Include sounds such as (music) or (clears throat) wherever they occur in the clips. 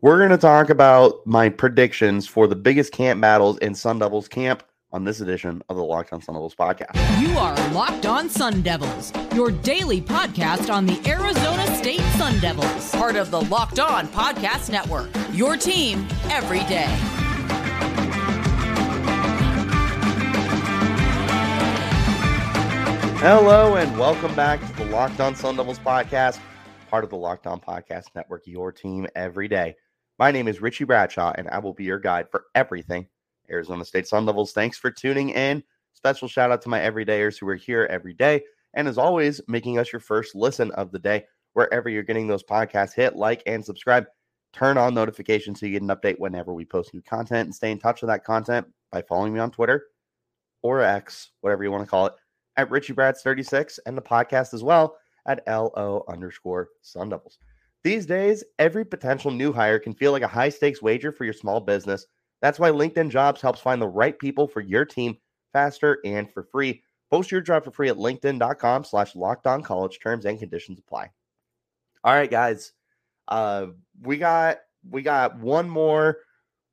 We're going to talk about my predictions for the biggest camp battles in Sun Devils camp on this edition of the Locked On Sun Devils podcast. You are Locked On Sun Devils, your daily podcast on the Arizona State Sun Devils, part of the Locked On Podcast Network. Your team every day. Hello and welcome back to the Locked On Sun Devils podcast, part of the Locked On Podcast Network, your team every day. My name is Richie Bradshaw, and I will be your guide for everything Arizona State Sun Devils. Thanks for tuning in. Special shout out to my everydayers who are here every day. And as always, making us your first listen of the day. Wherever you're getting those podcasts, hit like and subscribe. Turn on notifications so you get an update whenever we post new content and stay in touch with that content by following me on Twitter or X, whatever you want to call it, at Richie Brads 36 and the podcast as well at LO underscore Sun Devils. These days, every potential new hire can feel like a high stakes wager for your small business. That's why LinkedIn Jobs helps find the right people for your team faster and for free. Post your job for free at linkedin.com slash locked on college. Terms and conditions apply. All right, guys. Uh, we got we got one more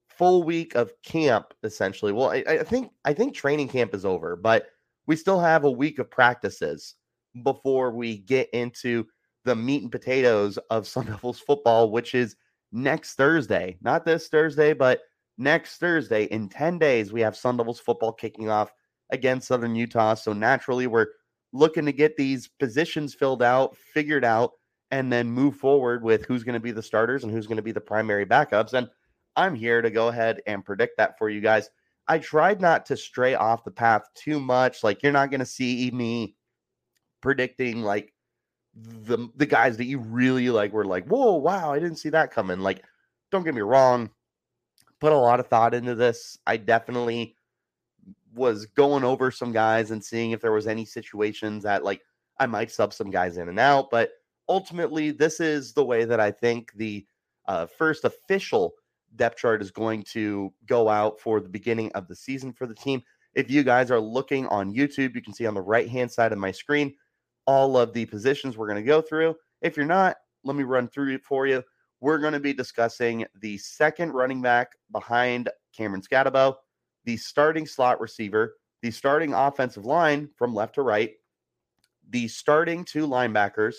full week of camp essentially. Well, I, I think I think training camp is over, but we still have a week of practices before we get into the meat and potatoes of (laughs) Sun Devils football, which is next Thursday. Not this Thursday, but next Thursday. In 10 days, we have Sun Devils football kicking off against Southern Utah. So naturally, we're looking to get these positions filled out, figured out, and then move forward with who's going to be the starters and who's going to be the primary backups. And I'm here to go ahead and predict that for you guys. I tried not to stray off the path too much. Like, you're not going to see me predicting like the the guys that you really like were like, whoa, wow, I didn't see that coming. Like, don't get me wrong, put a lot of thought into this. I definitely was going over some guys and seeing if there was any situations that like I might sub some guys in and out, but ultimately this is the way that I think the uh, first official depth chart is going to go out for the beginning of the season for the team. If you guys are looking on YouTube, you can see on the right hand side of my screen all of the positions we're going to go through. If you're not, let me run through it for you. We're going to be discussing the second running back behind Cameron Skattebo, the starting slot receiver, the starting offensive line from left to right, the starting two linebackers,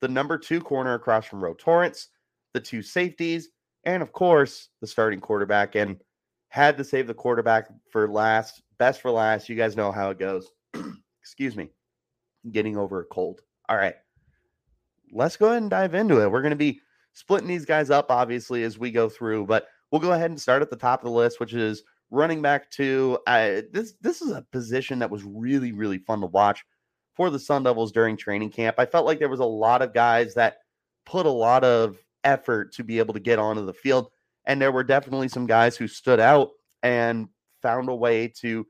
the number two corner across from Ro Torrence, the two safeties, and of course, the starting quarterback. And had to save the quarterback for last, best for last. You guys know how it goes. (clears throat) Excuse me getting over a cold. All right. Let's go ahead and dive into it. We're going to be splitting these guys up, obviously, as we go through, but we'll go ahead and start at the top of the list, which is running back to uh, this. This is a position that was really, really fun to watch for the Sun Devils during training camp. I felt like there was a lot of guys that put a lot of effort to be able to get onto the field. And there were definitely some guys who stood out and found a way to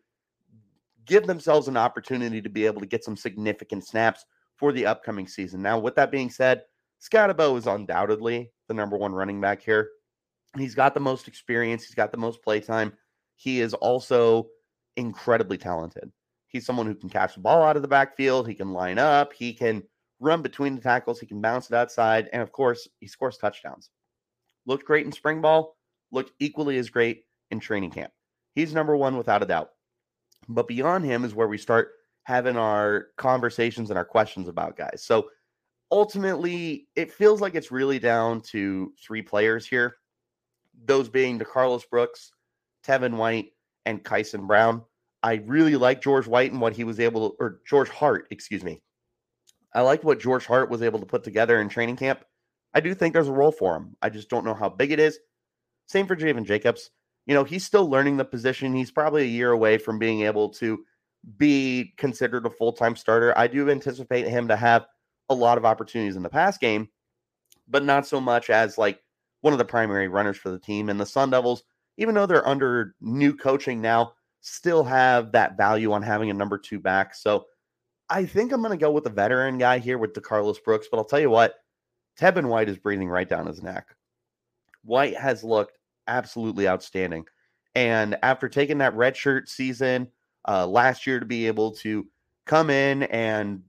give themselves an opportunity to be able to get some significant snaps for the upcoming season. Now, with that being said, Skattebo is undoubtedly the number one running back here. He's got the most experience, he's got the most playtime. He is also incredibly talented. He's someone who can catch the ball out of the backfield, he can line up, he can run between the tackles, he can bounce it outside, and of course, he scores touchdowns. Looked great in spring ball, looked equally as great in training camp. He's number one without a doubt. But beyond him is where we start having our conversations and our questions about guys. So ultimately, it feels like it's really down to three players here. Those being DeCarlos Brooks, Tevin White, and Kyson Brown. I really like George White and what he was able to, or George Hart, excuse me. I liked what George Hart was able to put together in training camp. I do think there's a role for him. I just don't know how big it is. Same for Javen Jacobs you know, he's still learning the position. He's probably a year away from being able to be considered a full time starter. I do anticipate him to have a lot of opportunities in the pass game, but not so much as like one of the primary runners for the team. And the Sun Devils, even though they're under new coaching now, still have that value on having a number two back. So I think I'm going to go with the veteran guy here with DeCarlos Brooks. But I'll tell you what, Tevin White is breathing right down his neck. White has looked absolutely outstanding. And after taking that redshirt season uh, last year to be able to come in and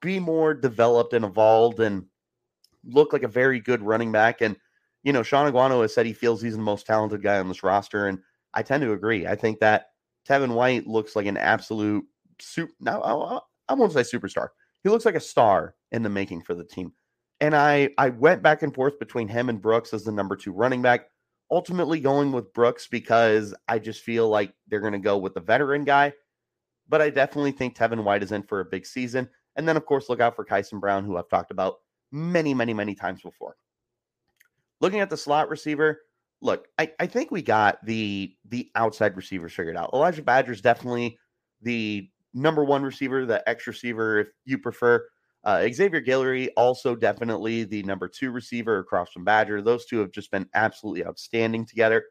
be more developed and evolved and look like a very good running back and you know, Shaun Aguano has said he feels he's the most talented guy on this roster, and I tend to agree. I think that Tevin White looks like an absolute super. Now I, I won't say superstar. He looks like a star in the making for the team. And I I went back and forth between him and Brooks as the number two running back. Ultimately, going with Brooks because I just feel like they're going to go with the veteran guy. But I definitely think Tevin White is in for a big season. And then, of course, look out for Kyson Brown, who I've talked about many, many, many times before. Looking at the slot receiver, look, I, I think we got the the outside receivers figured out. Elijah Badger is definitely the number one receiver, the X receiver, if you prefer. Uh, Xavier Guillory, also definitely the number two receiver across from Badger. Those two have just been absolutely outstanding together.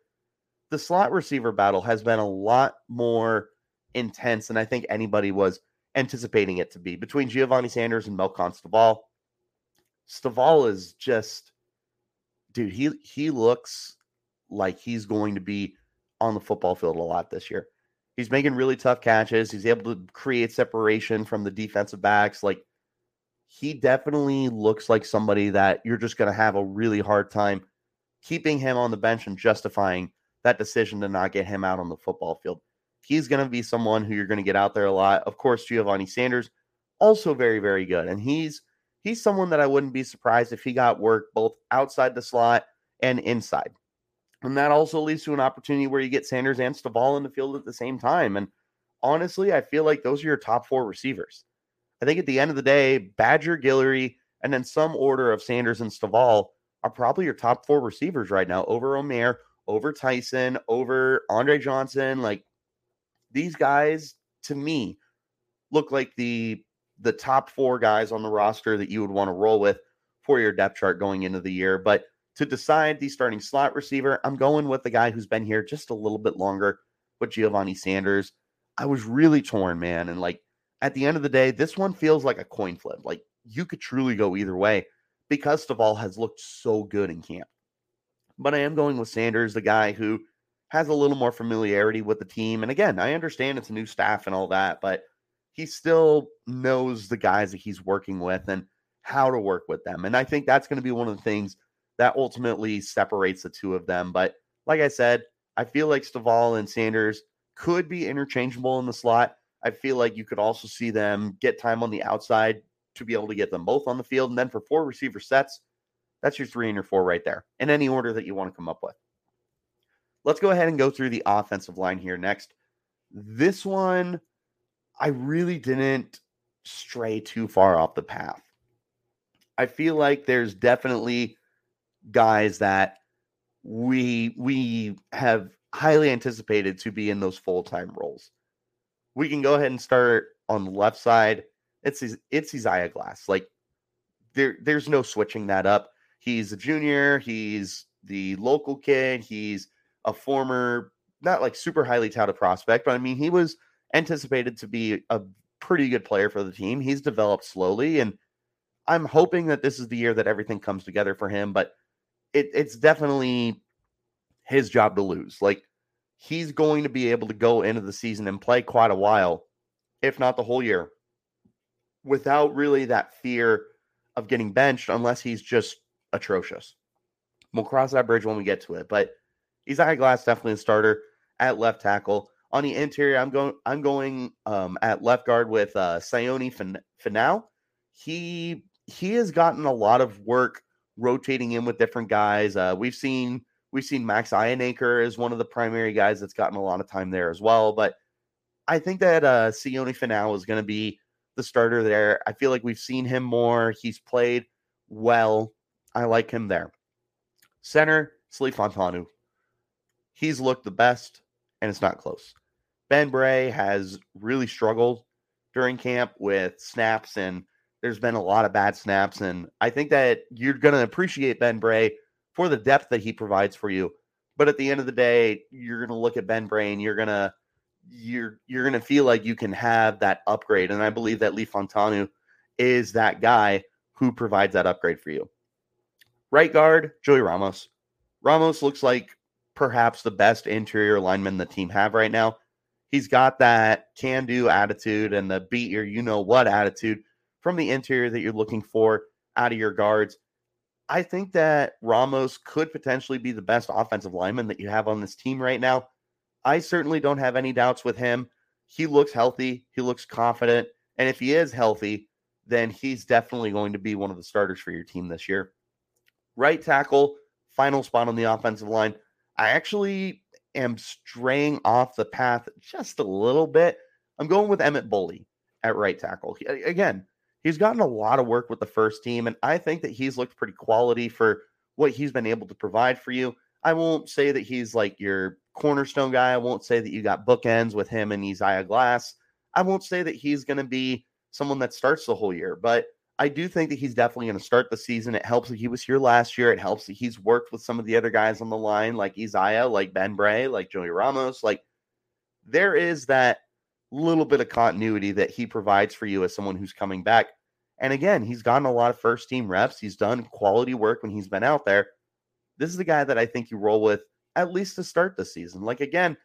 The slot receiver battle has been a lot more intense than I think anybody was anticipating it to be between Giovanni Sanders and Melquan Stovall. Stovall is just, dude, he he looks like he's going to be on the football field a lot this year. He's making really tough catches. He's able to create separation from the defensive backs. Like he definitely looks like somebody that you're just going to have a really hard time keeping him on the bench and justifying that decision to not get him out on the football field. He's going to be someone who you're going to get out there a lot. Of course, Giovanni Sanders also very very good and he's he's someone that I wouldn't be surprised if he got work both outside the slot and inside. And that also leads to an opportunity where you get Sanders and Stovall in the field at the same time. And honestly, I feel like those are your top four receivers. I think at the end of the day, Badger, Guillory, and then some order of Sanders and Stovall are probably your top four receivers right now over Omer, over Tyson, over Andre Johnson. Like these guys, to me, look like the the top four guys on the roster that you would want to roll with for your depth chart going into the year. But to decide the starting slot receiver, I'm going with the guy who's been here just a little bit longer with Giovanni Sanders. I was really torn, man. And like at the end of the day, this one feels like a coin flip. Like you could truly go either way because Stovall has looked so good in camp. But I am going with Sanders, the guy who has a little more familiarity with the team. And again, I understand it's a new staff and all that, but he still knows the guys that he's working with and how to work with them. And I think that's going to be one of the things that ultimately separates the two of them. But like I said, I feel like Stovall and Sanders could be interchangeable in the slot. I feel like you could also see them get time on the outside to be able to get them both on the field. And then for four receiver sets, that's your three and your four right there in any order that you want to come up with. Let's go ahead and go through the offensive line here next. This one, I really didn't stray too far off the path. I feel like there's definitely guys that we we have highly anticipated to be in those full-time roles. We can go ahead and start on the left side. It's it's Isaiah Glass. Like there there's no switching that up. He's a junior, he's the local kid, he's a former not like super highly touted prospect, but I mean he was anticipated to be a pretty good player for the team. He's developed slowly and I'm hoping that this is the year that everything comes together for him, but it, it's definitely his job to lose. Like he's going to be able to go into the season and play quite a while, if not the whole year, without really that fear of getting benched unless he's just atrocious. We'll cross that bridge when we get to it. But Isaiah Glass definitely a starter at left tackle. On the interior, I'm going I'm going um, at left guard with uh Sione Finau. He he has gotten a lot of work rotating in with different guys. Uh, we've seen we've seen Max Iheanachor as one of the primary guys that's gotten a lot of time there as well. But I think that uh, Sione Finau is going to be the starter there. I feel like we've seen him more. He's played well. I like him there. Center, Salif Fautanu. He's looked the best, and it's not close. Ben Bray has really struggled during camp with snaps and there's been a lot of bad snaps, and I think that you're going to appreciate Ben Bray for the depth that he provides for you. But at the end of the day, you're going to look at Ben Bray. you're going to you're you're going to feel like you can have that upgrade, and I believe that Leif Fautanu is that guy who provides that upgrade for you. Right guard, Joey Ramos. Ramos looks like perhaps the best interior lineman the team have right now. He's got that can do attitude and the beat your you know what attitude from the interior that you're looking for out of your guards. I think that Ramos could potentially be the best offensive lineman that you have on this team right now. I certainly don't have any doubts with him. He looks healthy, he looks confident, and if he is healthy, then he's definitely going to be one of the starters for your team this year. Right tackle, final spot on the offensive line. I actually am straying off the path just a little bit. I'm going with Emmett Bully at right tackle. Again, he's gotten a lot of work with the first team, and I think that he's looked pretty quality for what he's been able to provide for you. I won't say that he's like your cornerstone guy. I won't say that you got bookends with him and Isaiah Glass. I won't say that he's going to be someone that starts the whole year, but I do think that he's definitely going to start the season. It helps that he was here last year. It helps that he's worked with some of the other guys on the line, like Isaiah, like Ben Bray, like Joey Ramos. Like there is that little bit of continuity that he provides for you as someone who's coming back. And again, he's gotten a lot of first team reps. He's done quality work when he's been out there. This is the guy that I think you roll with at least to start the season. Like again,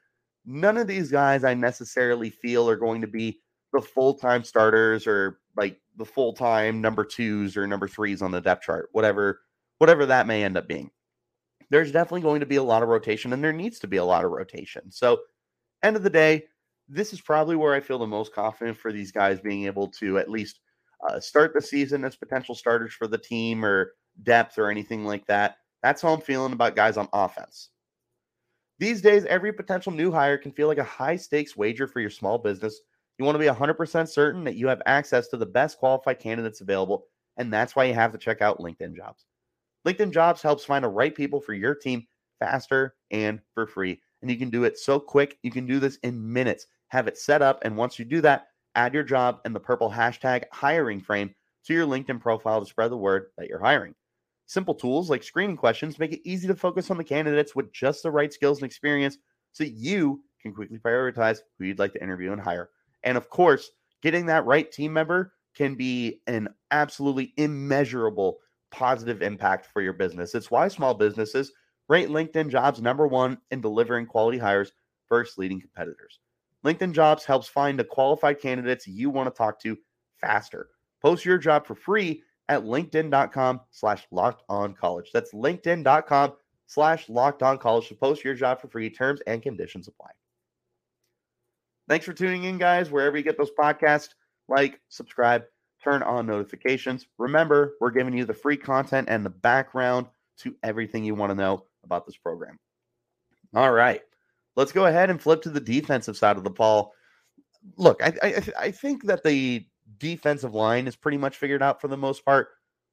none of these guys I necessarily feel are going to be the full time starters or like the full time number twos or number threes on the depth chart, whatever, whatever that may end up being. There's definitely going to be a lot of rotation, and there needs to be a lot of rotation. So, end of the day, this is probably where I feel the most confident for these guys being able to at least uh, start the season as potential starters for the team or depth or anything like that. That's how I'm feeling about guys on offense. These days, every potential new hire can feel like a high stakes wager for your small business you want to be 100% certain that you have access to the best qualified candidates available, and that's why you have to check out LinkedIn Jobs. LinkedIn Jobs helps find the right people for your team faster and for free. And you can do it so quick. You can do this in minutes. Have it set up. And once you do that, add your job and the purple hashtag hiring frame to your LinkedIn profile to spread the word that you're hiring. Simple tools like screening questions make it easy to focus on the candidates with just the right skills and experience so you can quickly prioritize who you'd like to interview and hire. And of course, getting that right team member can be an absolutely immeasurable positive impact for your business. It's why small businesses rate LinkedIn jobs number one in delivering quality hires versus leading competitors. LinkedIn jobs helps find the qualified candidates you want to talk to faster. Post your job for free at linkedin.com slash locked on college. That's linkedin.com slash locked on college to post your job for free. Terms and conditions apply. Thanks for tuning in, guys. Wherever you get those podcasts, like, subscribe, turn on notifications. Remember, we're giving you the free content and the background to everything you want to know about this program. All right, let's go ahead and flip to the defensive side of the ball. Look, I, I, I think that the defensive line is pretty much figured out for the most part.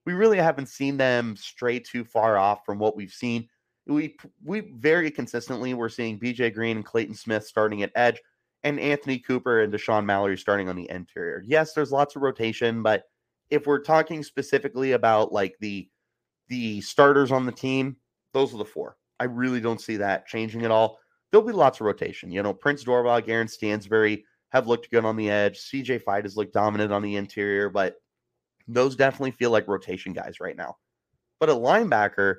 We really haven't seen them stray too far off from what we've seen. We we very consistently we're seeing BJ Green and Clayton Smith starting at edge and Anthony Cooper and Deshaun Mallory starting on the interior. Yes, there's lots of rotation, but if we're talking specifically about like the the starters on the team, those are the four. I really don't see that changing at all. There'll be lots of rotation. You know, Prince Dorbah, Aaron Stansbury have looked good on the edge. CJ Fite has looked dominant on the interior, but those definitely feel like rotation guys right now. But a linebacker,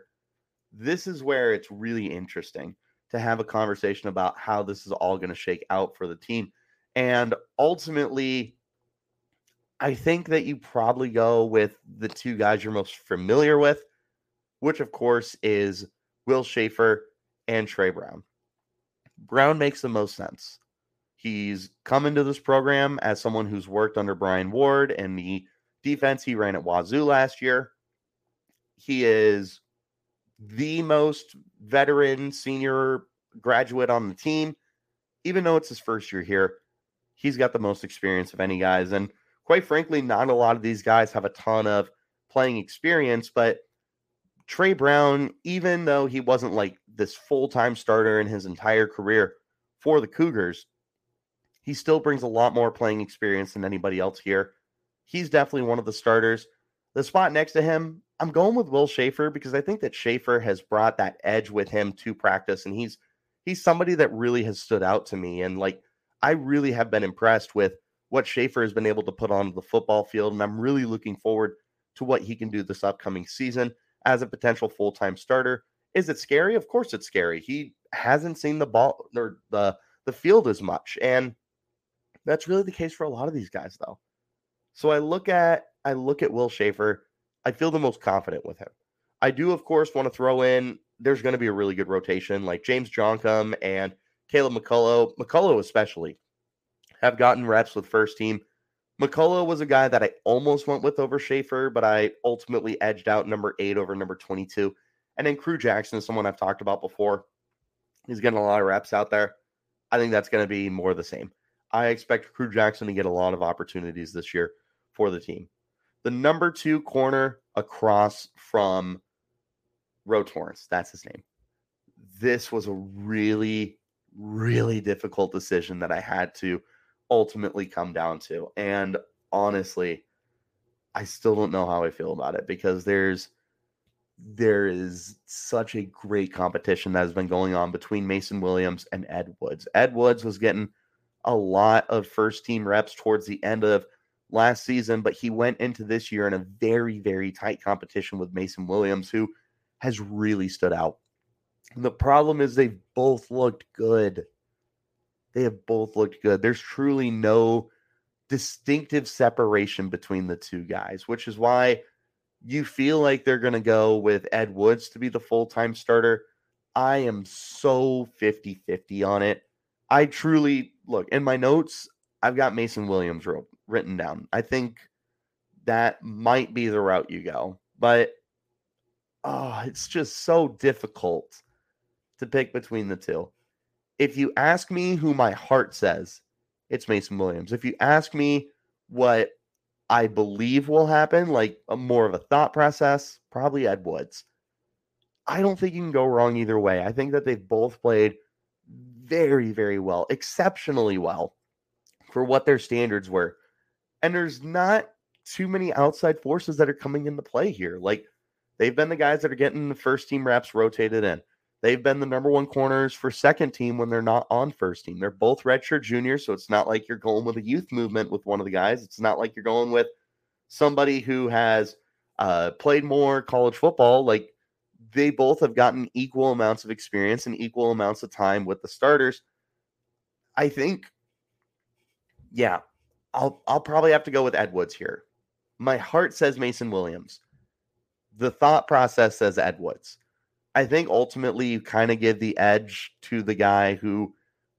this is where it's really interesting to have a conversation about how this is all going to shake out for the team. And ultimately, I think that you probably go with the two guys you're most familiar with, which of course is Will Schaefer and Trey Brown. Brown makes the most sense. He's come into this program as someone who's worked under Brian Ward and the defense he ran at Wazoo last year. He is the most veteran senior graduate on the team. Even though it's his first year here, he's got the most experience of any guys. And quite frankly, not a lot of these guys have a ton of playing experience, but Tre Brown, even though he wasn't like this full time starter in his entire career for the Cougars, he still brings a lot more playing experience than anybody else here. He's definitely one of the starters. The spot next to him, I'm going with Will Schaefer because I think that Schaefer has brought that edge with him to practice, and he's he's somebody that really has stood out to me. And like I really have been impressed with what Schaefer has been able to put on the football field, and I'm really looking forward to what he can do this upcoming season as a potential full time starter. Is it scary? Of course, it's scary. He hasn't seen the ball or the the field as much, and that's really the case for a lot of these guys, though. So I look at I look at Will Schaefer. I feel the most confident with him. I do, of course, want to throw in there's going to be a really good rotation. Like James Joncum and Caleb McCullough, McCullough especially, have gotten reps with first team. McCullough was a guy that I almost went with over Schaefer, but I ultimately edged out number eight over number 22. And then Crew Jackson is someone I've talked about before. He's getting a lot of reps out there. I think that's going to be more the same. I expect Crew Jackson to get a lot of opportunities this year for the team. The number two corner across from Ro Torrence, that's his name. This was a really, really difficult decision that I had to ultimately come down to. And honestly, I still don't know how I feel about it because there's there is such a great competition that has been going on between Mason Williams and Ed Woods. Ed Woods was getting a lot of first team reps towards the end of last season, but he went into this year in a very, very tight competition with Mason Williams, who has really stood out. The problem is they've both looked good. They have both looked good. There's truly no distinctive separation between the two guys, which is why you feel like they're going to go with Ed Woods to be the full time starter. I am so 50 50 on it. I truly look in my notes, I've got Mason Williams written down. I think that might be the route you go, but oh, it's just so difficult to pick between the two if you ask me who my heart says, it's Mason Williams. If you ask me what I believe will happen, like a more of a thought process, probably Ed Woods. I don't think you can go wrong either way. I think that they've both played very, very well, exceptionally well for what their standards were. And there's not too many outside forces that are coming into play here. Like they've been the guys that are getting the first team reps rotated in. They've been the number one corners for second team when they're not on first team. They're both redshirt juniors, so it's not like you're going with a youth movement with one of the guys. It's not like you're going with somebody who has uh, played more college football. Like they both have gotten equal amounts of experience and equal amounts of time with the starters. I think, yeah, I'll I'll probably have to go with Ed Woods here. My heart says Mason Williams. The thought process says Ed Woods. I think ultimately you kind of give the edge to the guy who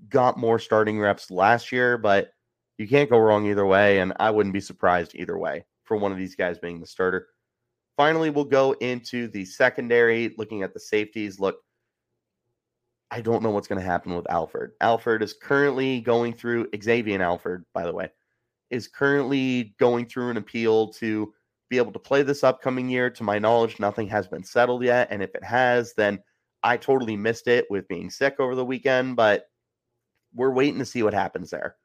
got more starting reps last year, but you can't go wrong either way. And I wouldn't be surprised either way for one of these guys being the starter. Finally, we'll go into the secondary, looking at the safeties. Look, I don't know what's going to happen with Alford. Alford is currently going through, Xavier Alford, by the way, is currently going through an appeal to be able to play this upcoming year. To my knowledge, nothing has been settled yet. And if it has, then I totally missed it with being sick over the weekend, but we're waiting to see what happens there.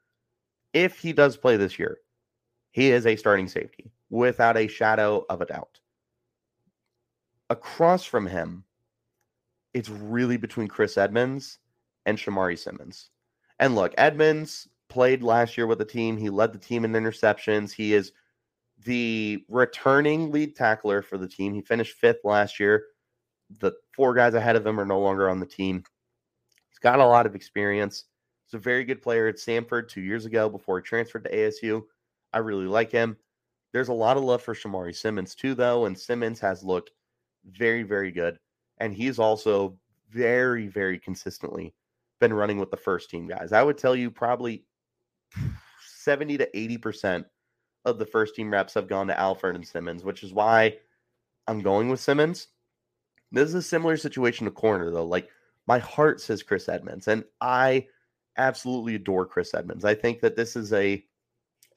If he does play this year, he is a starting safety without a shadow of a doubt. Across from him, it's really between Chris Edmonds and Shamari Simmons. And look, Edmonds played last year with the team. He led the team in interceptions. He is the returning lead tackler for the team. He finished fifth last year. The four guys ahead of him are no longer on the team. He's got a lot of experience. He's a very good player at Samford two years ago before he transferred to ASU. I really like him. There's a lot of love for Shamari Simmons too, though, and Simmons has looked very, very good. And he's also very, very consistently been running with the first team guys. I would tell you probably 70 to 80% of the first team reps have gone to Alford and Simmons, which is why I'm going with Simmons. This is a similar situation to corner, though. Like my heart says Chris Edmonds, and I absolutely adore Chris Edmonds. I think that this is a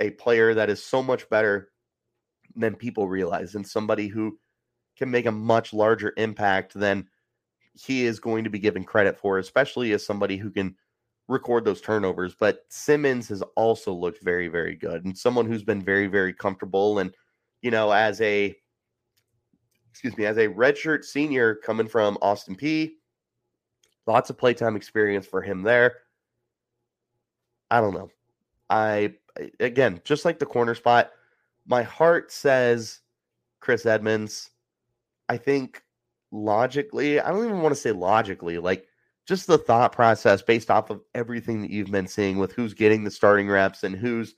a player that is so much better than people realize, and somebody who can make a much larger impact than he is going to be given credit for, especially as somebody who can record those turnovers. But Simmons has also looked very, very good and someone who's been very, very comfortable. And, you know, as a, excuse me, as a redshirt senior coming from Austin Peay, lots of playtime experience for him there. I don't know. I, again, just like the corner spot, my heart says Chris Edmonds. I think logically, I don't even want to say logically, like just the thought process based off of everything that you've been seeing with who's getting the starting reps and who's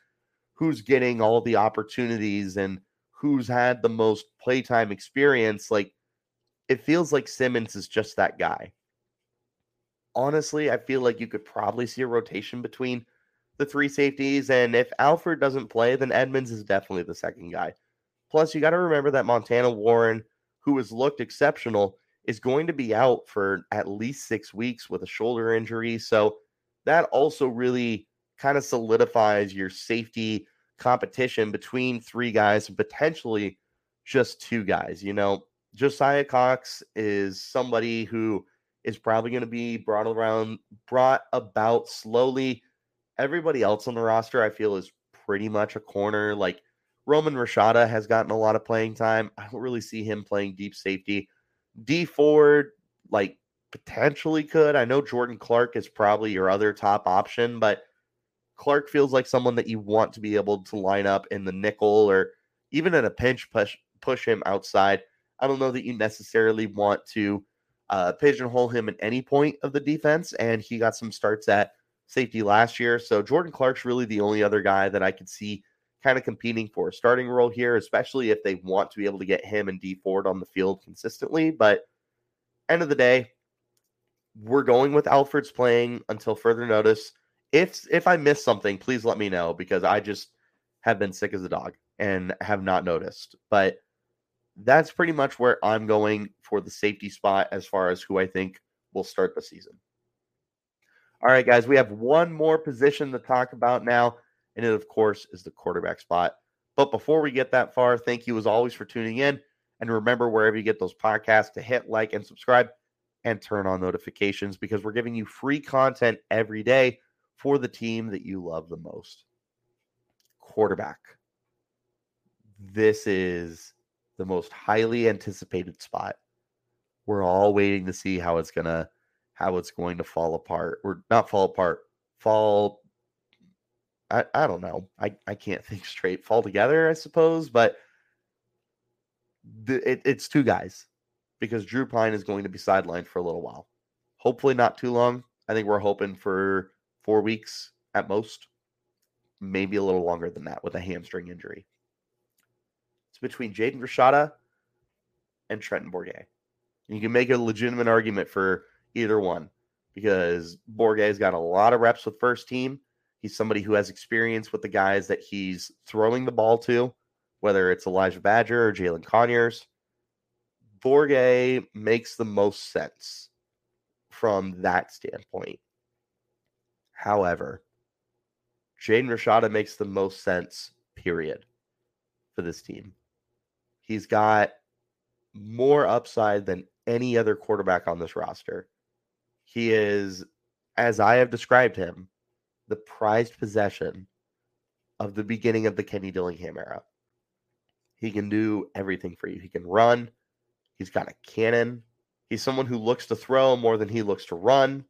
who's getting all the opportunities and who's had the most playtime experience like it feels like Simmons is just that guy. Honestly, I feel like you could probably see a rotation between the three safeties. And if Alford doesn't play, then Edmonds is definitely the second guy. Plus, you got to remember that Montana Warren, who has looked exceptional, is going to be out for at least six weeks with a shoulder injury. So that also really kind of solidifies your safety competition between three guys and potentially just two guys. You know, Josiah Cox is somebody who is probably going to be brought around, brought about slowly. Everybody else on the roster, I feel, is pretty much a corner. Like Roman Rashada has gotten a lot of playing time. I don't really see him playing deep safety. Dee Ford, like potentially could. I know Jordan Clark is probably your other top option, but Clark feels like someone that you want to be able to line up in the nickel or even in a pinch push push him outside. I don't know that you necessarily want to uh, pigeonhole him at any point of the defense, and he got some starts at safety last year. So Jordan Clark's really the only other guy that I could see kind of competing for a starting role here, especially if they want to be able to get him and D Ford on the field consistently. But end of the day, we're going with Alford's playing until further notice. If if I miss something, please let me know because I just have been sick as a dog and have not noticed. But that's pretty much where I'm going for the safety spot as far as who I think will start the season. All right, guys, we have one more position to talk about now, and it, of course, is the quarterback spot. But before we get that far, thank you as always for tuning in. And remember, wherever you get those podcasts, to hit like and subscribe and turn on notifications because we're giving you free content every day for the team that you love the most. Quarterback. This is the most highly anticipated spot. We're all waiting to see how it's gonna how it's going to fall apart. Or not fall apart, fall I, I don't know. I, I can't (laughs) think straight. Fall together, I suppose, but the, it, it's two guys because Drew Pyne is going to be sidelined for a little while. Hopefully, not too long. I think we're hoping for four weeks at most, maybe a little longer than that with a hamstring injury. It's between Jaden Rashada and Trenton Bourguet. You can make a legitimate argument for either one because Bourguet's got a lot of reps with first team. He's somebody who has experience with the guys that he's throwing the ball to, whether it's Elijah Badger or Jalen Conyers. Bourguet makes the most sense from that standpoint. However, Jaden Rashada makes the most sense, period, for this team. He's got more upside than any other quarterback on this roster. He is, as I have described him, the prized possession of the beginning of the Kenny Dillingham era. He can do everything for you. He can run. He's got a cannon. He's someone who looks to throw more than he looks to run.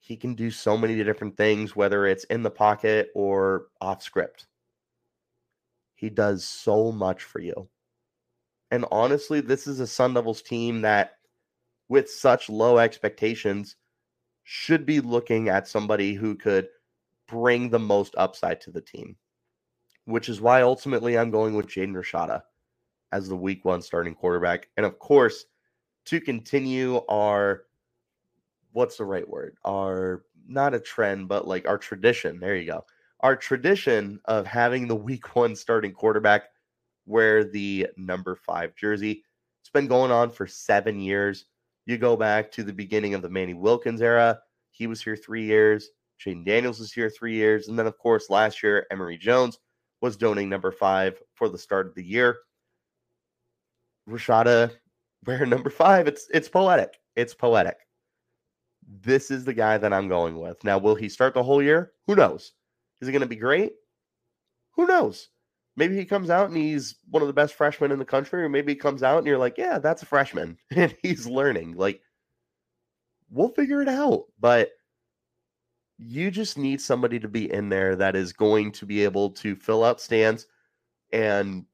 He can do so many different things, whether it's in the pocket or off script. He does so much for you. And honestly, this is a Sun Devils team that, with such low expectations, should be looking at somebody who could bring the most upside to the team, which is why ultimately I'm going with Jaden Rashada as the week one starting quarterback. And of course, to continue our what's the right word? Our not a trend, but like our tradition. There you go our tradition of having the week one starting quarterback wear the number five jersey. It's been going on for seven years. You go back to the beginning of the Manny Wilkins era. He was here three years. Jayden Daniels was here three years. And then, of course, last year, Emory Jones was donating number five for the start of the year. Rashada wearing (laughs) number five. It's it's poetic. It's poetic. This is the guy that I'm going with. Now, will he start the whole year? Who knows? Is it going to be great? Who knows? Maybe he comes out and he's one of the best freshmen in the country, or maybe he comes out and you're like, yeah, that's a freshman (laughs) and he's learning. Like, we'll figure it out. But you just need somebody to be in there that is going to be able to fill out stands and,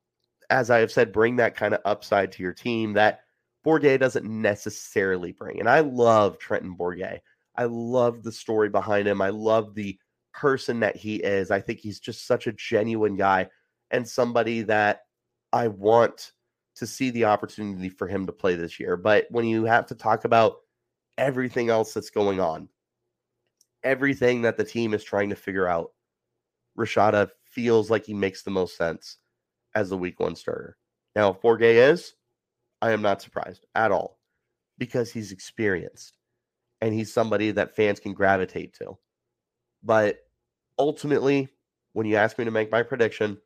as I have said, bring that kind of upside to your team that Bourguet doesn't necessarily bring. And I love Trenton Bourguet. I love the story behind him. I love the person that he is. I think he's just such a genuine guy and somebody that I want to see the opportunity for him to play this year. But when you have to talk about everything else that's going on, everything that the team is trying to figure out, Rashada feels like he makes the most sense as the week one starter. Now, if Bourguet is, I am not surprised at all because he's experienced and he's somebody that fans can gravitate to. But ultimately, when you ask me to make my prediction,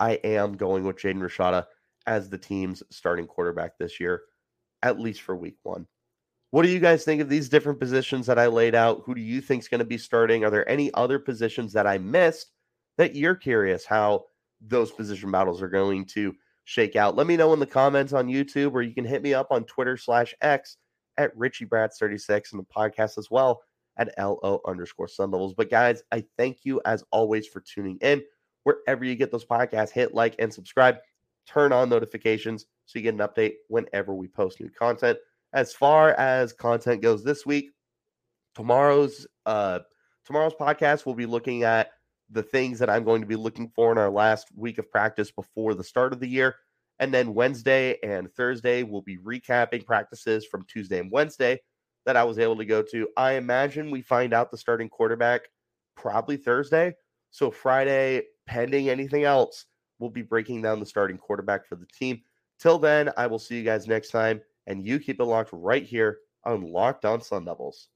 I am going with Jaden Rashada as the team's starting quarterback this year, at least for week one. What do you guys think of these different positions that I laid out? Who do you think is going to be starting? Are there any other positions that I missed that you're curious how those position battles are going to shake out? Let me know in the comments on YouTube, or you can hit me up on Twitter slash X at Richie Brads 36 and the podcast as well at LO underscore Sun Devils. But guys, I thank you as always for tuning in. Wherever you get those podcasts, hit like and subscribe. Turn on notifications so you get an update whenever we post new content. As far as content goes this week, tomorrow's uh tomorrow's podcast we'll be looking at the things that I'm going to be looking for in our last week of practice before the start of the year. And then Wednesday and Thursday, we'll be recapping practices from Tuesday and Wednesday that I was able to go to. I imagine we find out the starting quarterback probably Thursday. So Friday, pending anything else, we'll be breaking down the starting quarterback for the team. Till then, I will see you guys next time, and you keep it locked right here on Locked On Sun Devils.